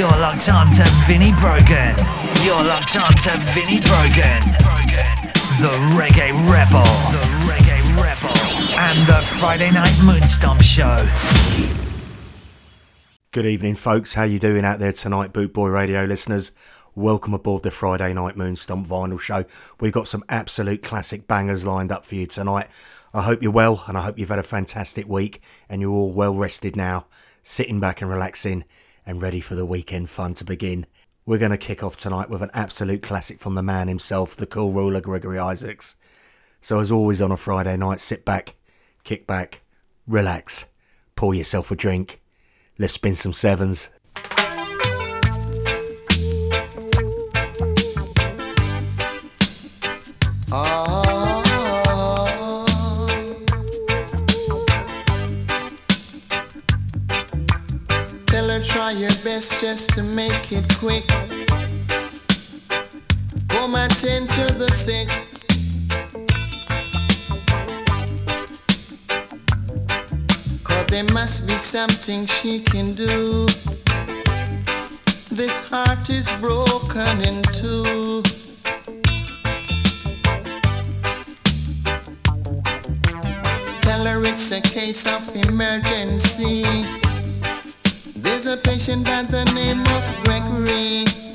You're locked on to Vinnie Brogan. You're locked on to Brogan. The Reggae Rebel. The Reggae Rebel. And the Friday Night Moonstomp Show. Good evening, folks. How you doing out there tonight, Boot Boy Radio listeners? Welcome aboard the Friday Night Moonstomp Vinyl Show. We've got some absolute classic bangers lined up for you tonight. I hope you're well, and I hope you've had a fantastic week, and you're all well rested now, sitting back and relaxing, and ready for the weekend fun to begin. We're going to kick off tonight with an absolute classic from the man himself, the cool ruler Gregory Isaacs. So, as always on a Friday night, sit back, kick back, relax, pour yourself a drink. Let's spin some sevens. Best just to make it quick. Come attend to the sick. Cause there must be something she can do. This heart is broken in two. Tell her it's a case of emergency. There's a patient by the name of Gregory.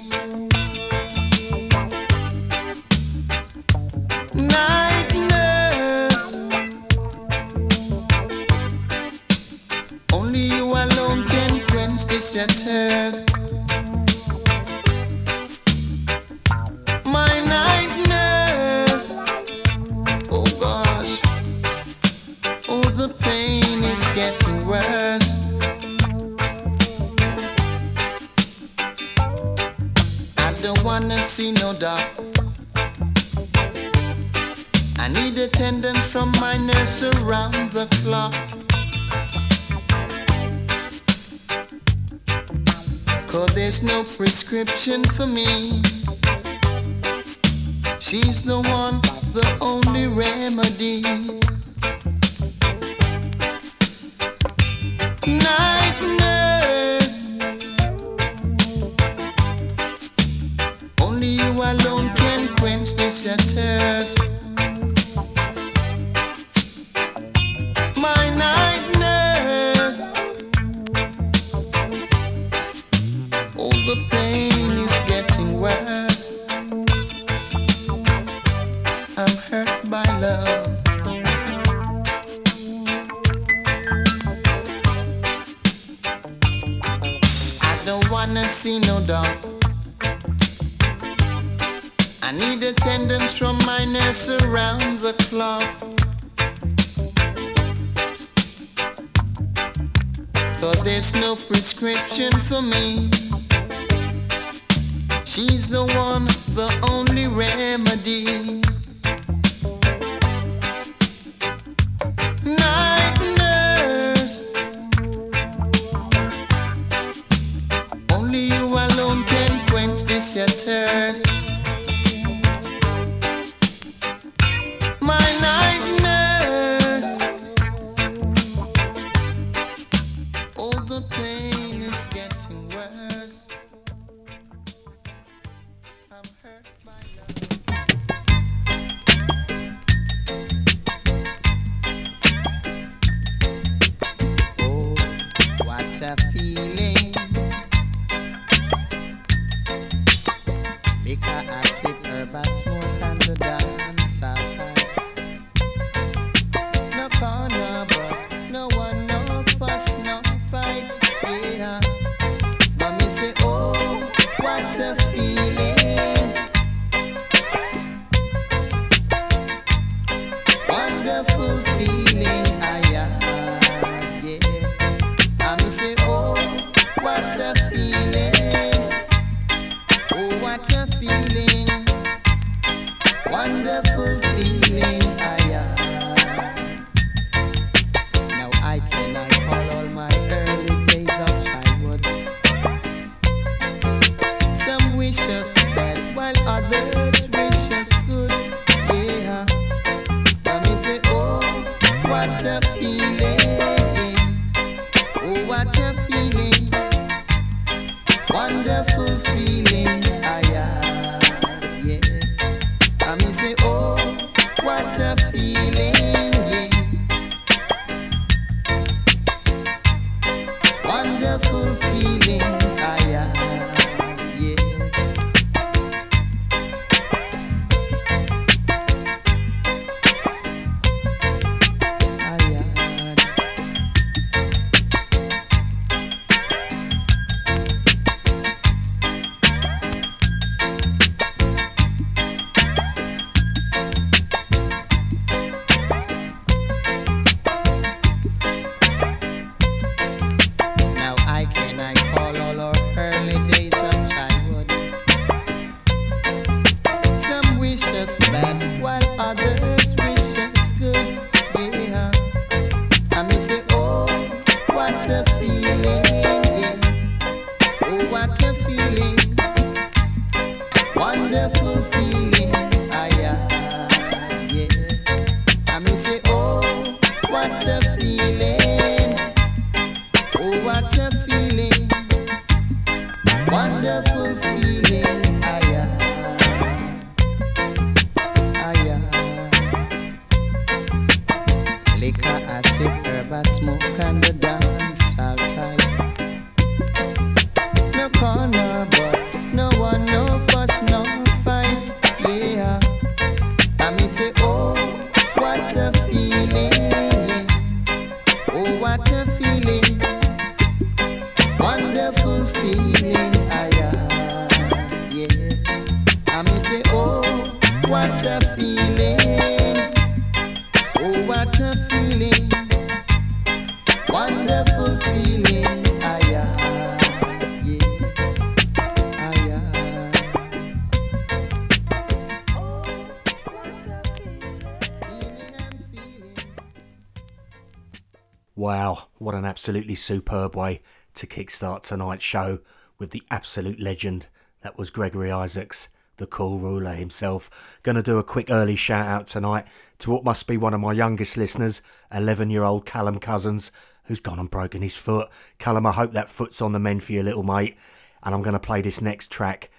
Absolutely superb way to kickstart tonight's show with the absolute legend that was Gregory Isaacs, the cool ruler himself. Gonna do a quick early shout out tonight to what must be one of my youngest listeners, 11 year old Callum Cousins, who's gone and broken his foot. Callum, I hope that foot's on the mend for you, little mate. And I'm gonna play this next track,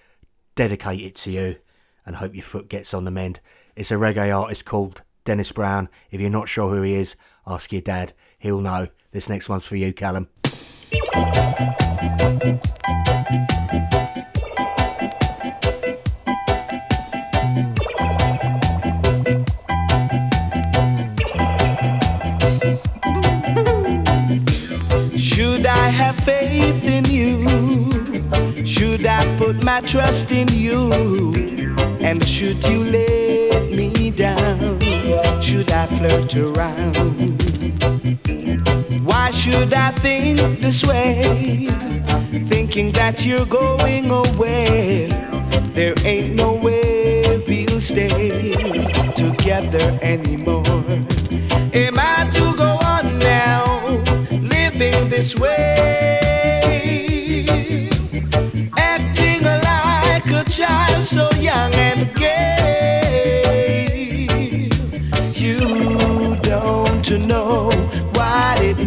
dedicate it to you, and hope your foot gets on the mend. It's a reggae artist called Dennis Brown. If you're not sure who he is, ask your dad, he'll know. This next one's for you, Callum. Should I have faith in you? Should I put my trust in you? And should you let me down? Should I flirt around? Should I think this way? Thinking that you're going away. There ain't no way we'll stay together anymore. Am I to go on now, living this way? Acting like a child so young and gay.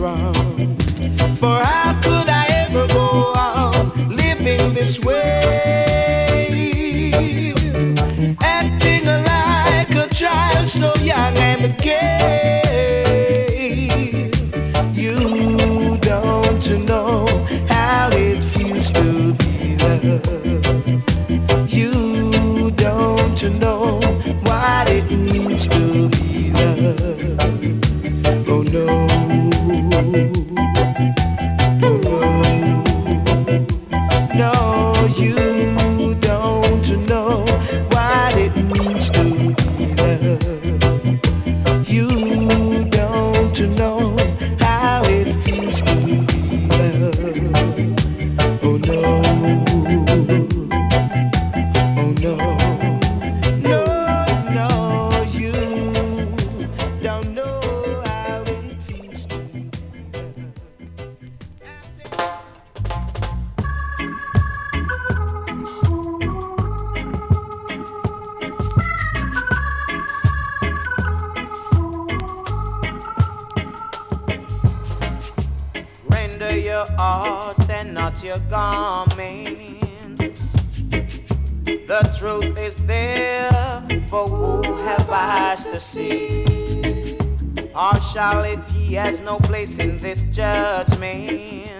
you and not your garments. The truth is there for who have eyes to see. Partiality has no place in this judgment.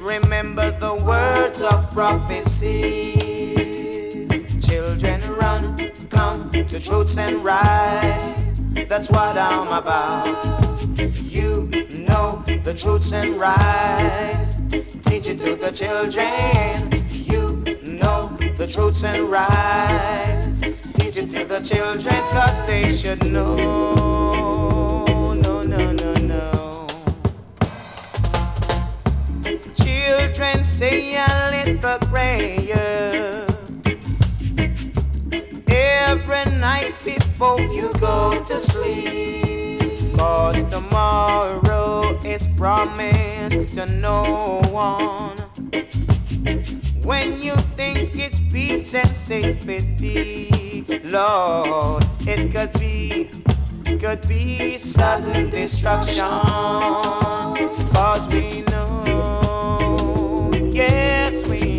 Remember the words of prophecy. Children, run, come to truths and rights. That's what I'm about. You know the truths and rights. Teach it to the children. You know the truths and rights. Teach it to the children, cause they should know. No, no, no, no. Children say a little prayer every night before you go to sleep. Cause tomorrow is promised to no one. When you think it's peace and safety, Lord, it could be, could be sudden destruction. Cause we know, yes, we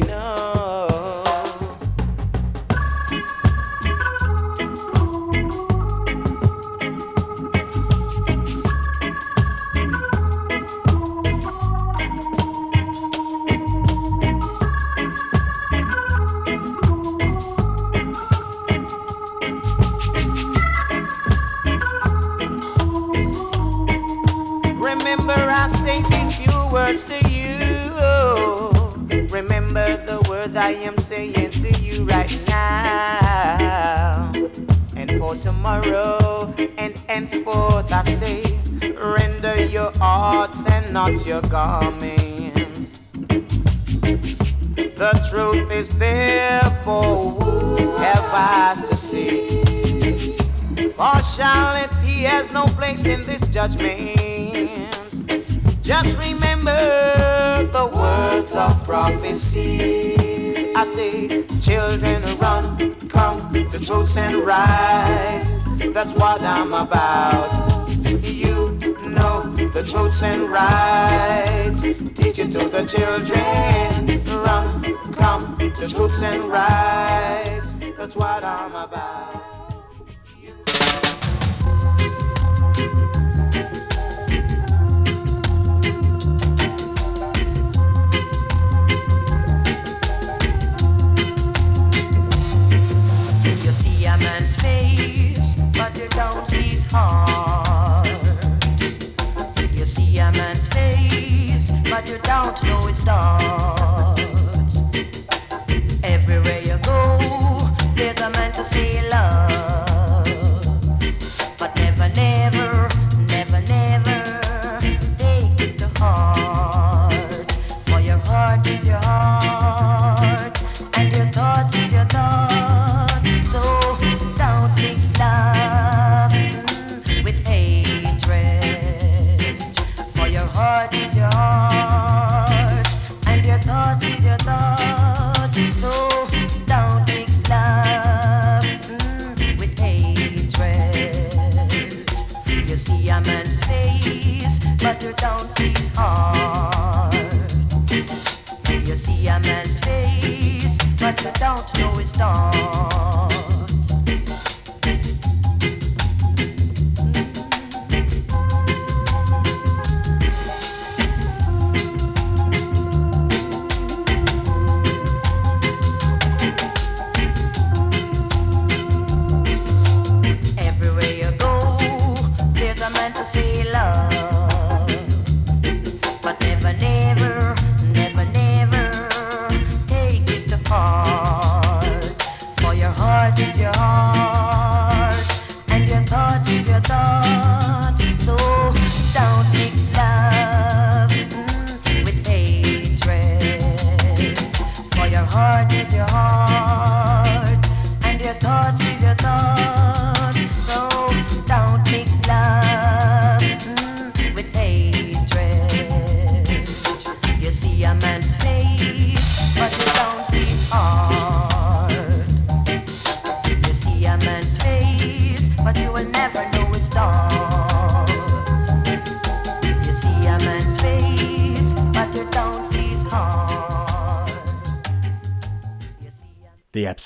I am saying to you right now. And for tomorrow and henceforth, I say, render your hearts and not your garments. The truth is there for who have eyes to see. Partiality has no place in this judgment. Just remember the words of prophecy. I say, children, run, come to truths and rights. That's what I'm about. You know the truths and rights. Teach it to the children. Run, come to truths and rights. That's what I'm about. Don't these harm Do you see my man's face But you don't know his thoughts.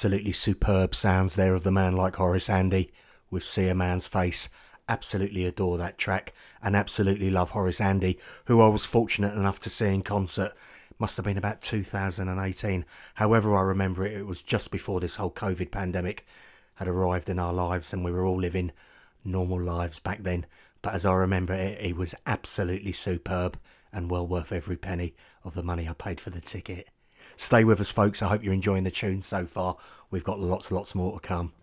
Absolutely superb sounds there of the man like Horace Andy with See a Man's Face. Absolutely adore that track and absolutely love Horace Andy, who I was fortunate enough to see in concert. Must have been about 2018. However, I remember it, it was just before this whole COVID pandemic had arrived in our lives and we were all living normal lives back then. But as I remember it, it was absolutely superb and well worth every penny of the money I paid for the ticket. Stay with us, folks. I hope you're enjoying the tune so far. We've got lots, lots more to come.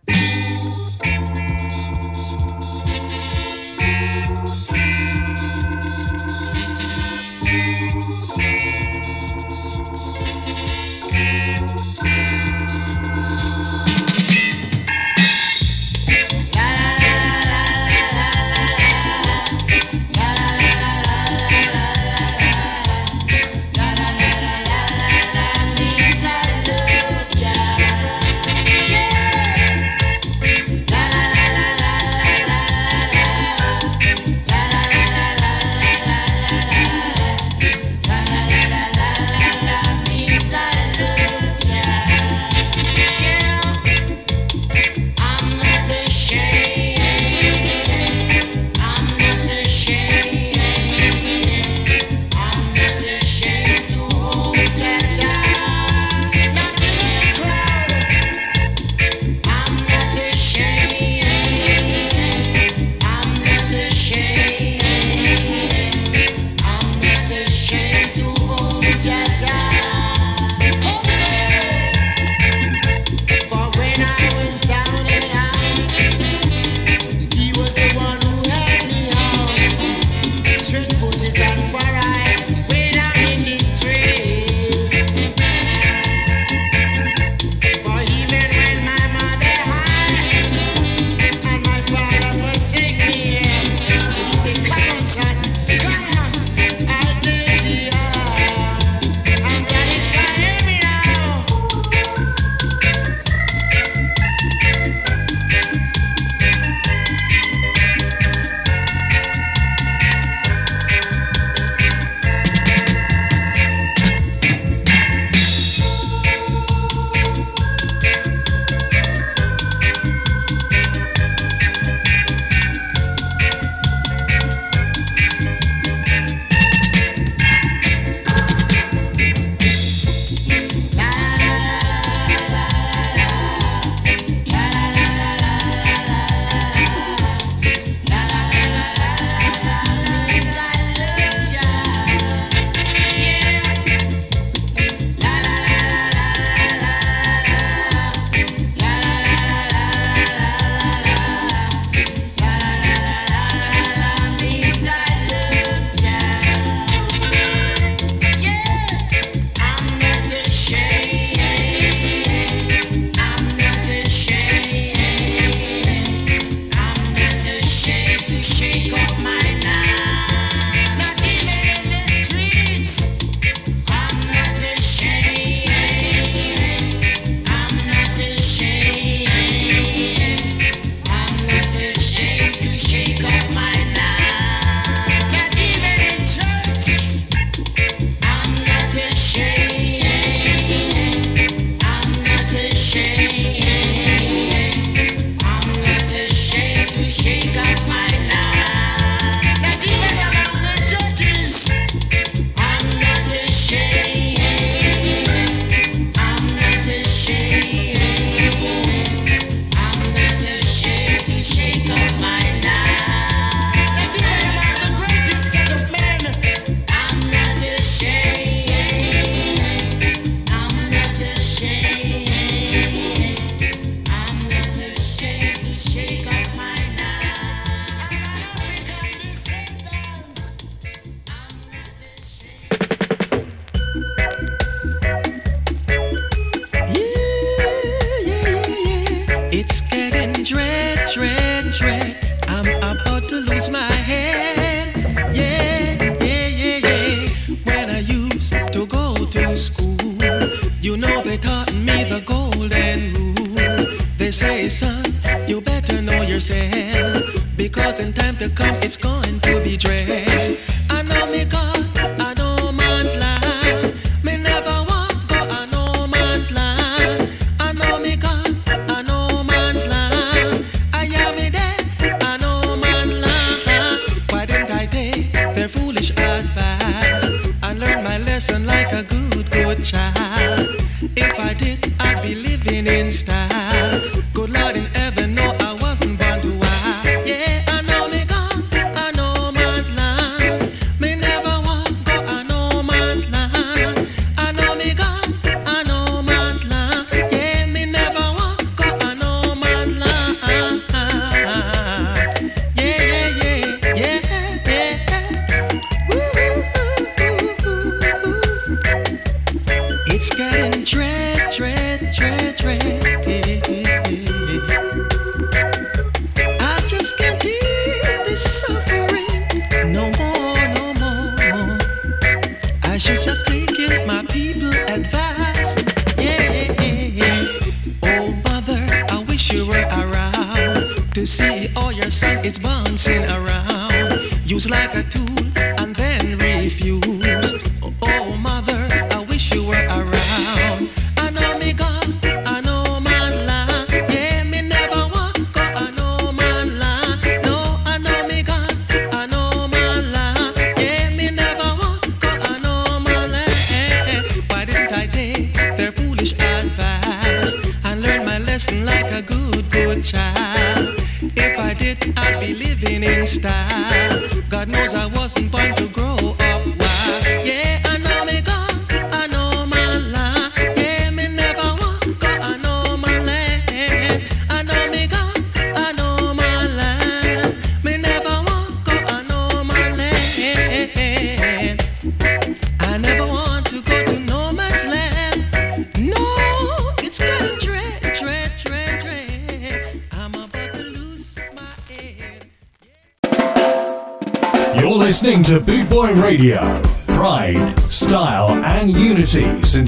like a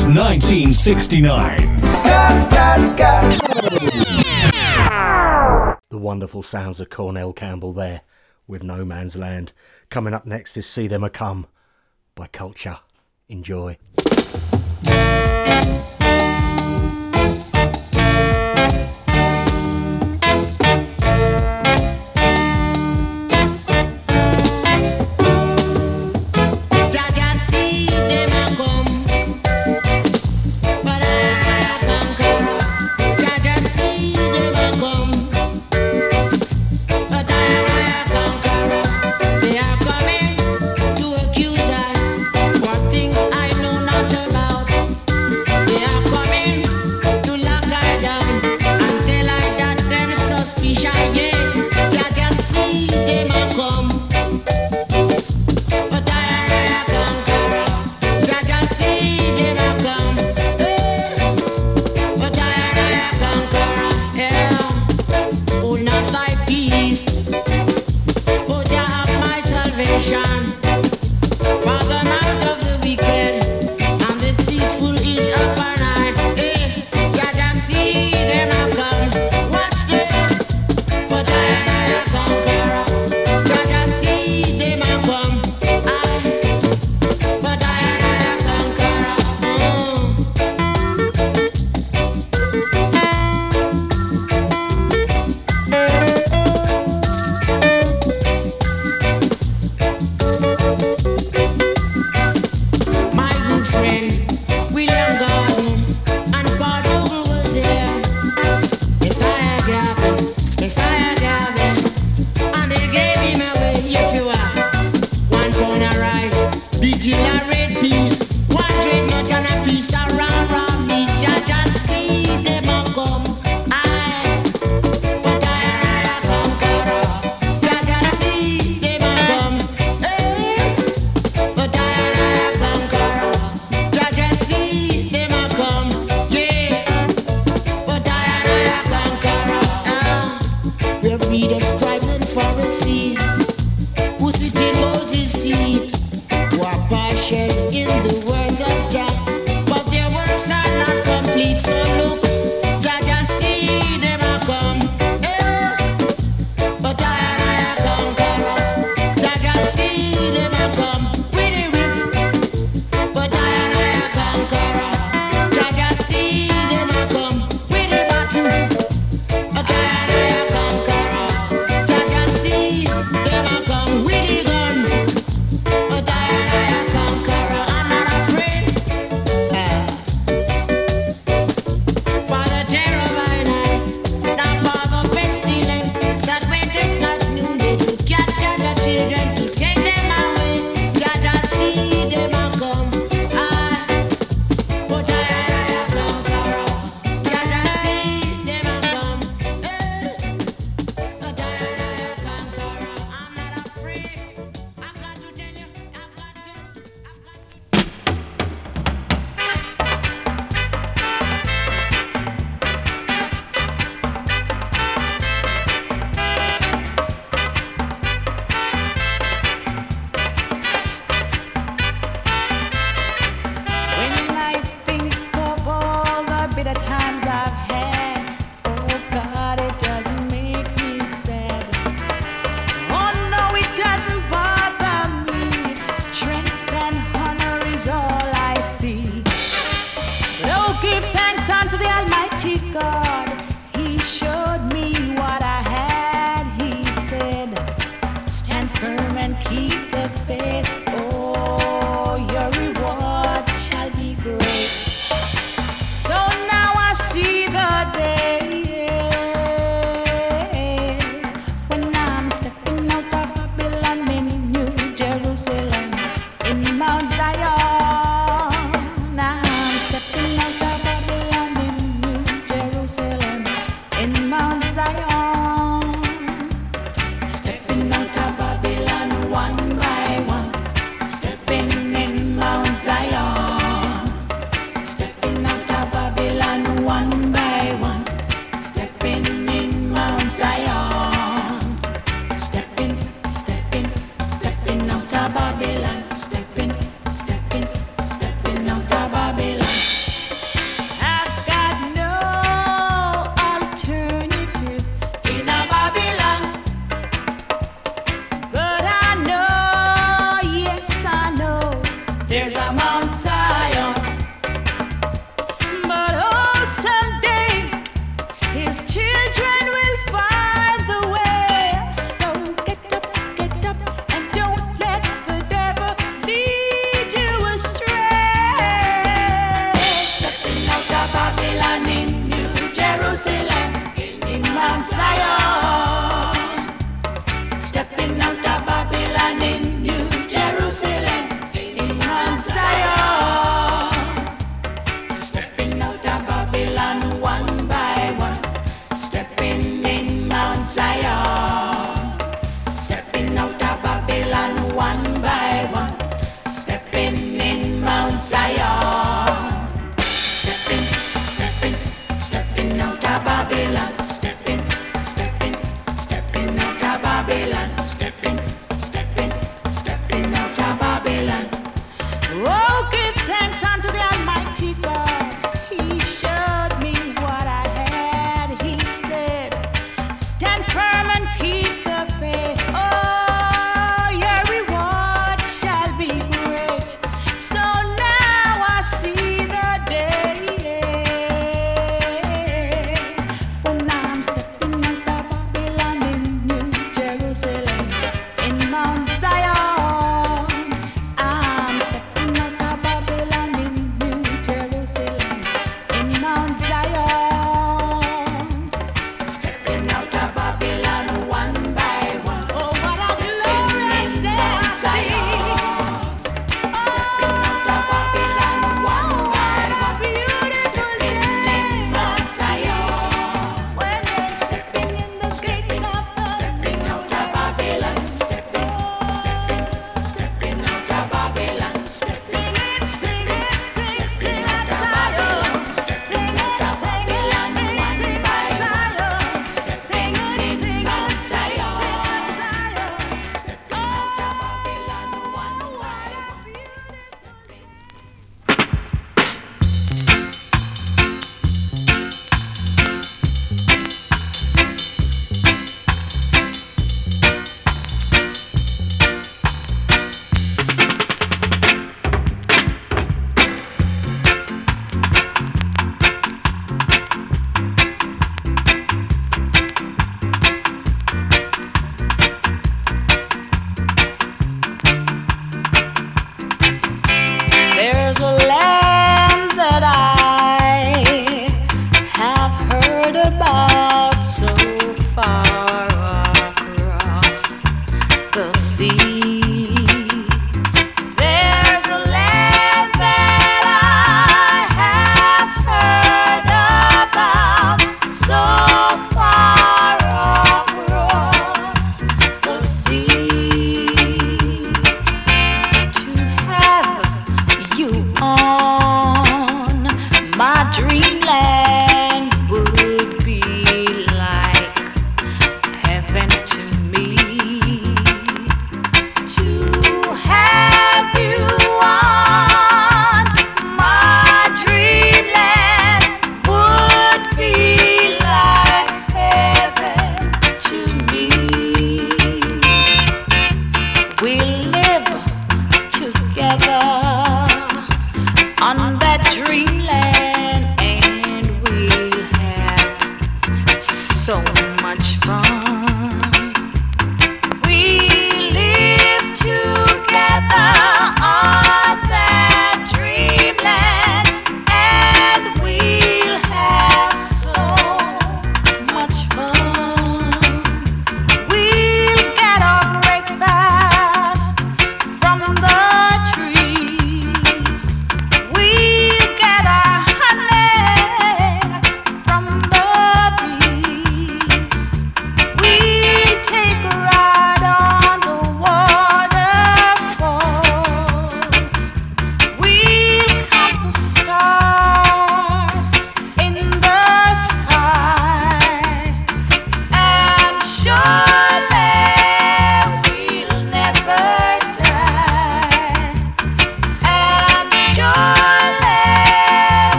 since 1969. Scott, Scott, Scott. The wonderful sounds of Cornell Campbell there with No Man's Land. Coming up next is See Them A Come by Culture. Enjoy.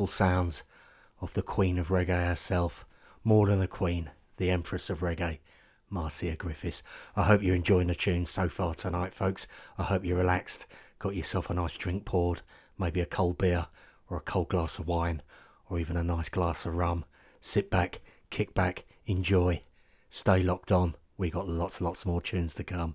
Wonderful sounds of the Queen of Reggae herself, more than a queen, the Empress of Reggae, Marcia Griffiths. I hope you're enjoying the tunes so far tonight, folks. I hope you're relaxed, got yourself a nice drink poured, maybe a cold beer or a cold glass of wine or even a nice glass of rum. Sit back, kick back, enjoy, stay locked on. We got lots and lots more tunes to come.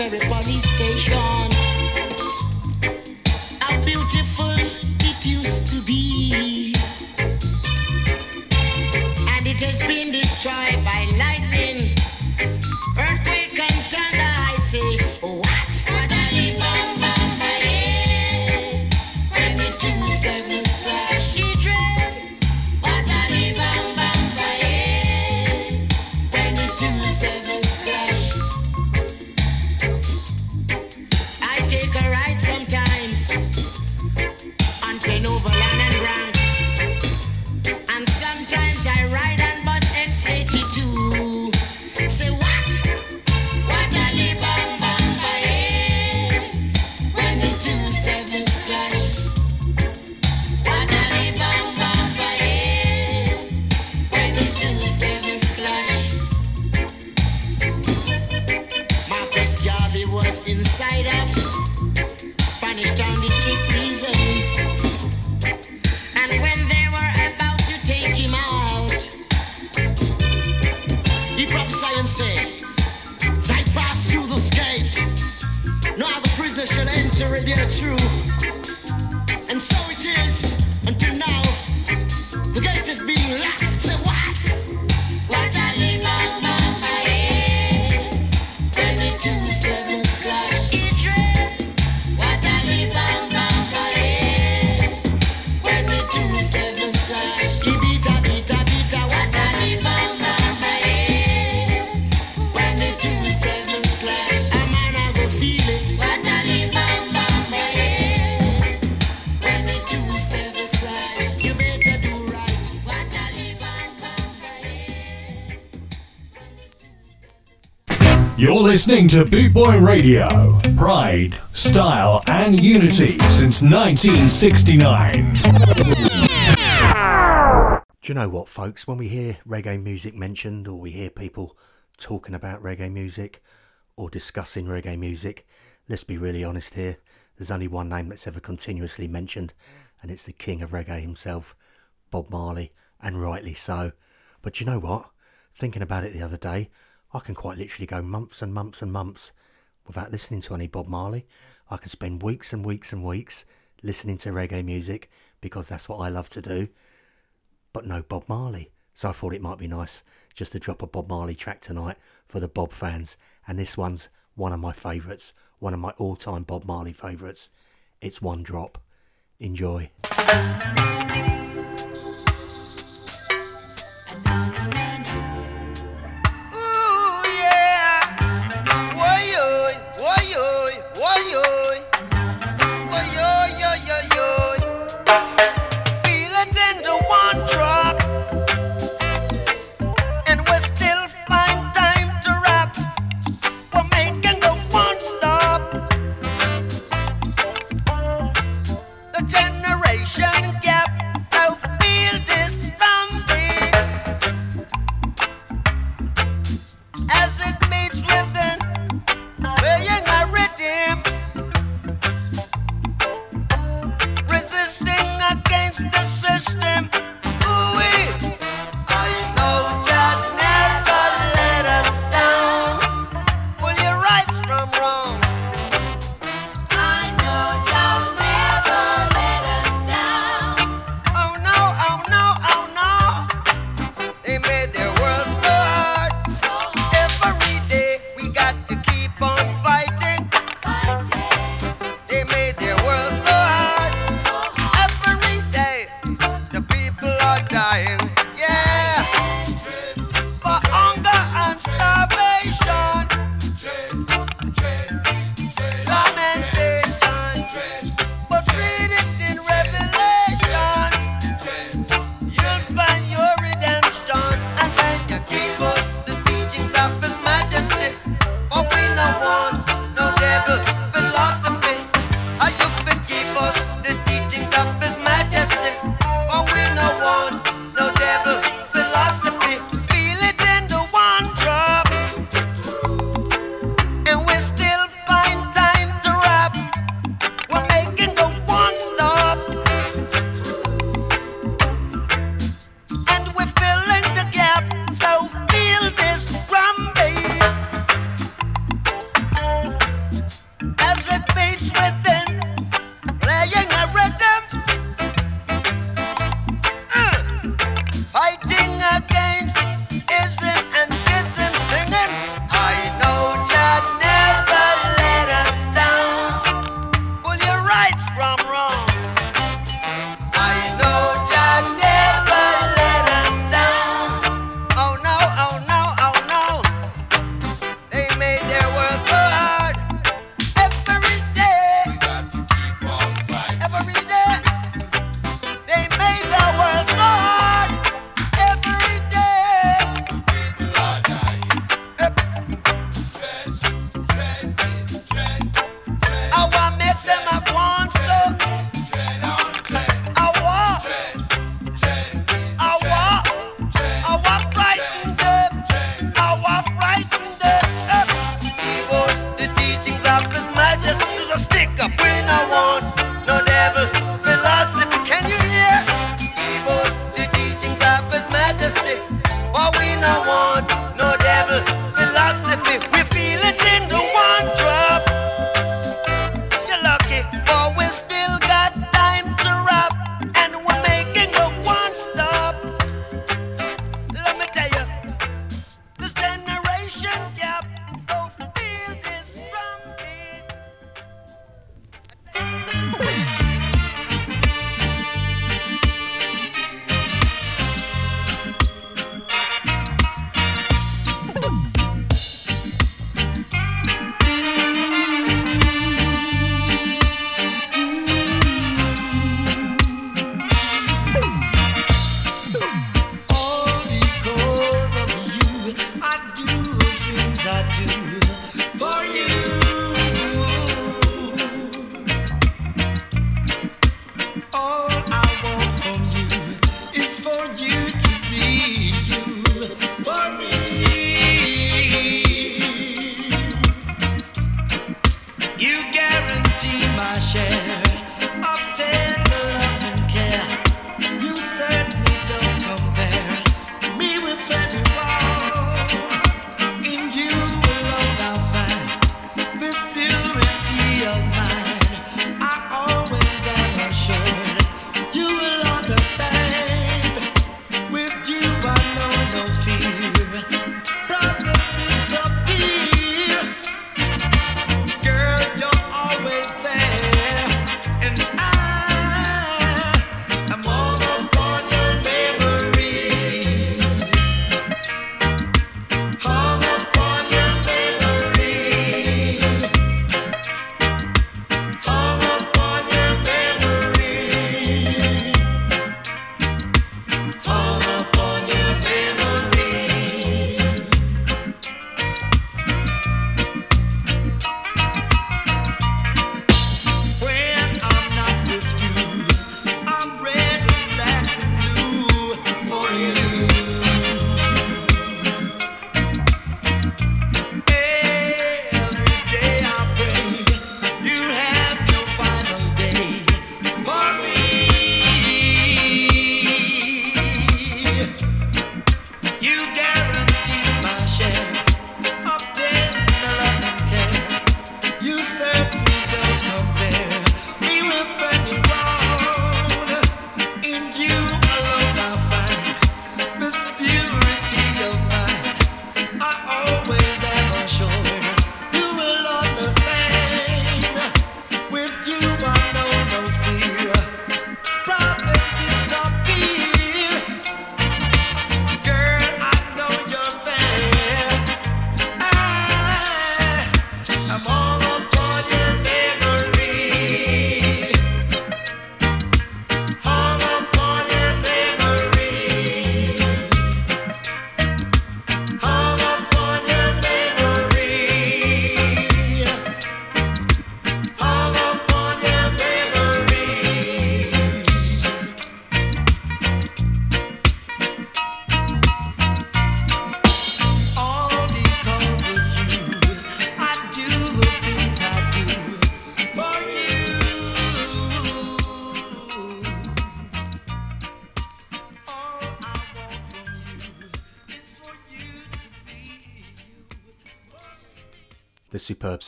everybody Police Station. listening to Boot Boy Radio. Pride, style, and unity since 1969. Do you know what, folks? When we hear reggae music mentioned, or we hear people talking about reggae music, or discussing reggae music, let's be really honest here. There's only one name that's ever continuously mentioned, and it's the king of reggae himself, Bob Marley, and rightly so. But you know what? Thinking about it the other day, I can quite literally go months and months and months without listening to any Bob Marley. I can spend weeks and weeks and weeks listening to reggae music because that's what I love to do, but no Bob Marley. So I thought it might be nice just to drop a Bob Marley track tonight for the Bob fans. And this one's one of my favourites, one of my all time Bob Marley favourites. It's One Drop. Enjoy.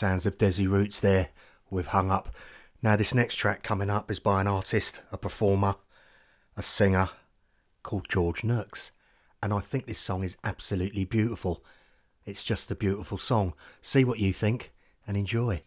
Sounds of Desi Roots there with Hung Up. Now, this next track coming up is by an artist, a performer, a singer called George Nooks. And I think this song is absolutely beautiful. It's just a beautiful song. See what you think and enjoy.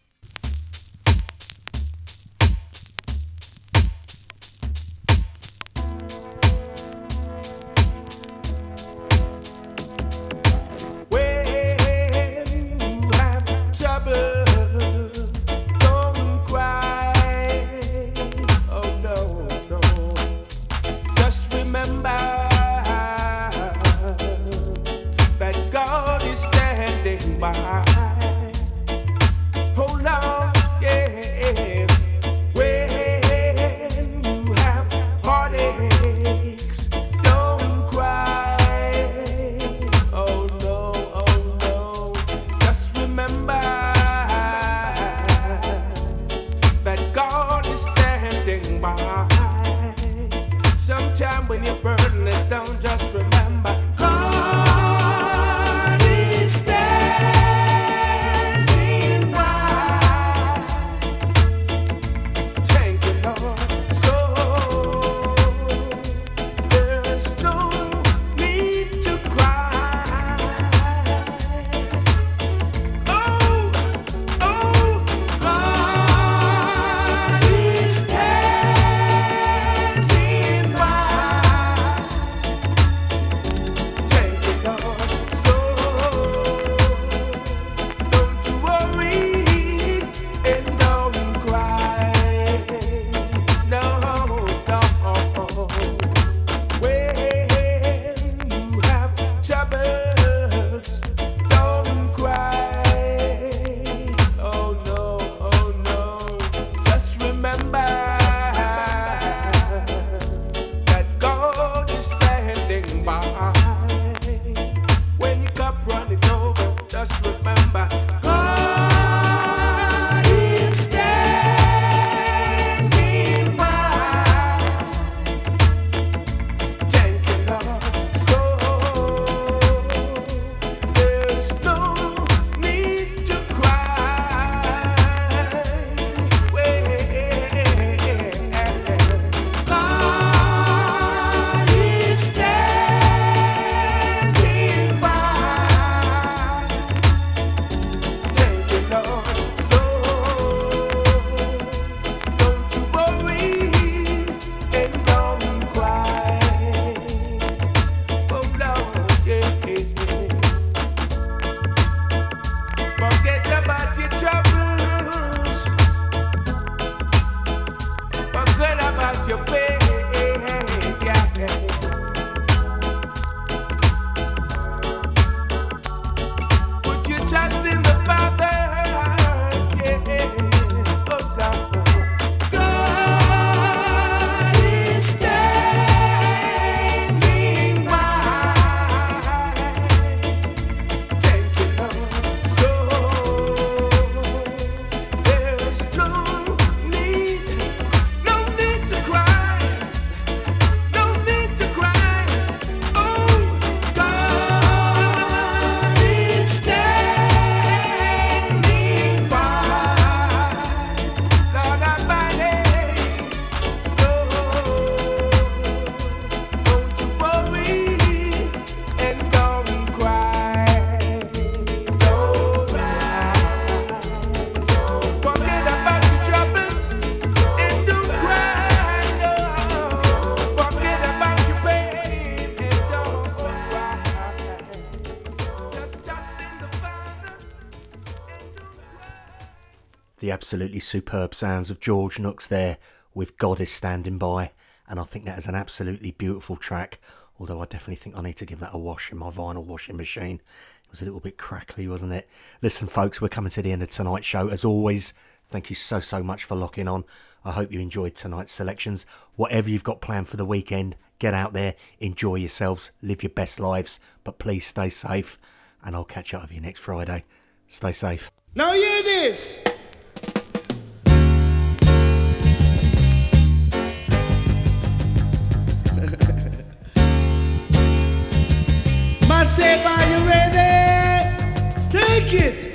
Absolutely superb sounds of George Nooks there with God is Standing By, and I think that is an absolutely beautiful track. Although I definitely think I need to give that a wash in my vinyl washing machine. It was a little bit crackly, wasn't it? Listen, folks, we're coming to the end of tonight's show. As always, thank you so, so much for locking on. I hope you enjoyed tonight's selections. Whatever you've got planned for the weekend, get out there, enjoy yourselves, live your best lives, but please stay safe. And I'll catch up with you next Friday. Stay safe. Now hear this. Myself, are you ready? Take it.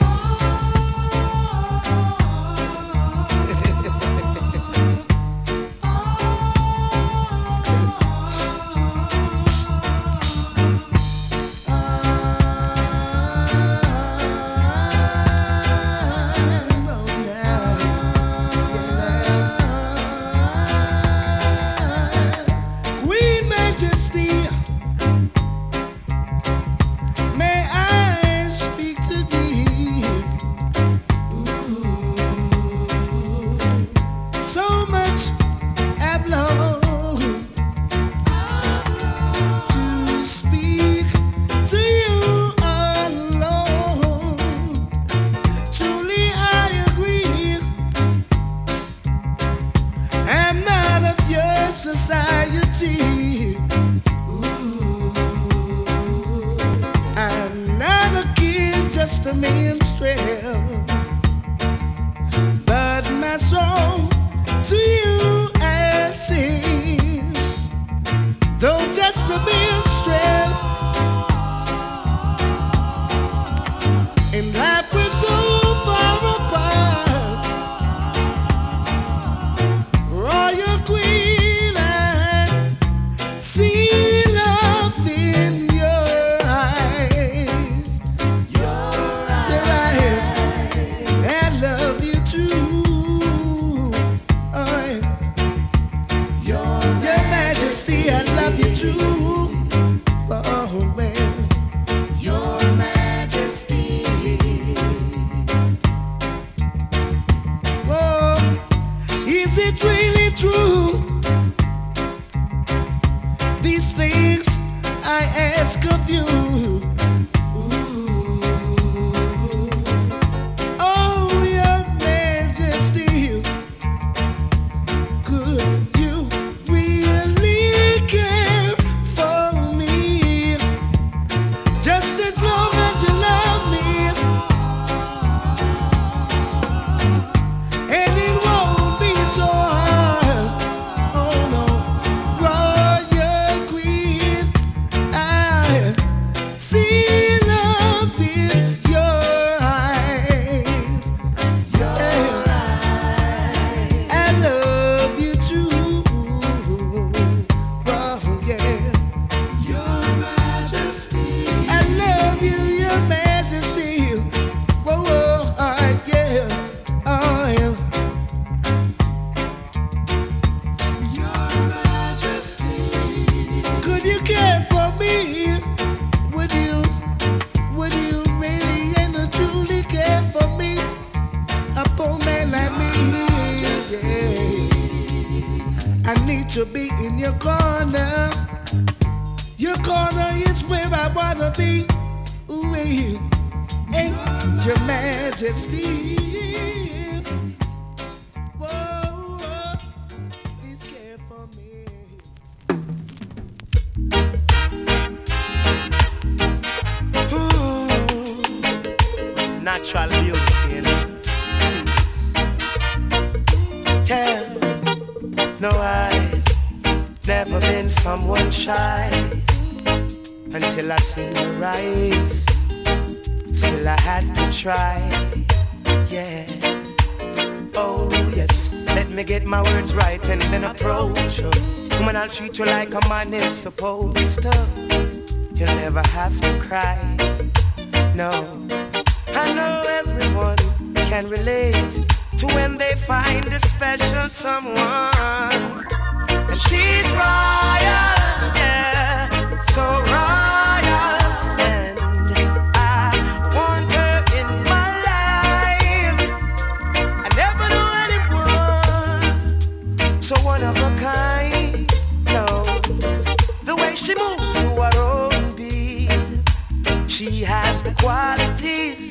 Natural beauty. You know? Tell, no, I never been someone shy until I seen your eyes. Still, I had to try, yeah. Oh, yes, let me get my words right and then approach you. Woman, I'll treat you like a man is supposed to. You'll never have to cry, no know everyone can relate to when they find a special someone. And she's royal, yeah, so royal. And I want her in my life. I never knew anyone so one of a kind. No, the way she moves to her own beat, she has the qualities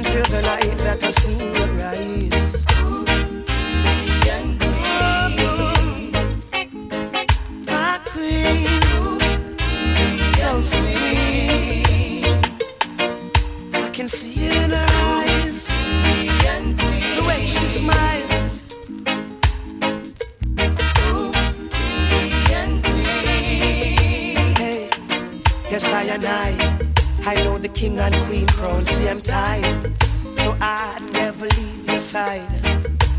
Until the night that I seen the king and queen crown. See, I'm time, so I'd never leave your side.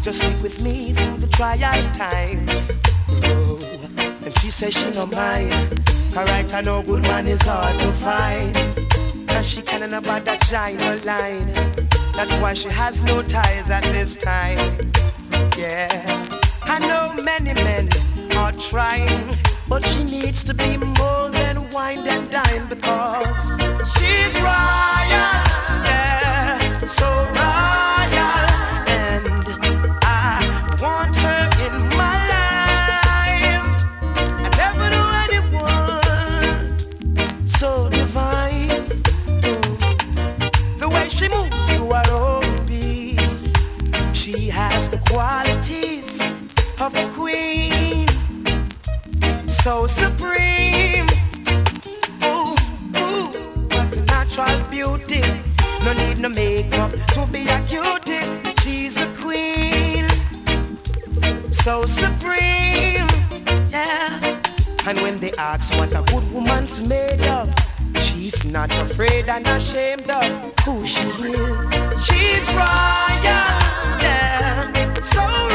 Just stick with me through the trial times. Oh, and she says she no mind. Alright, I know good man is hard to find. And she can't about that giant line. That's why she has no ties at this time. Yeah, I know many men are trying, but she needs to be more wine and dine because she's royal. So supreme. Yeah. And when they ask what a good woman's made of, she's not afraid and ashamed of who she is. She's royal, yeah, so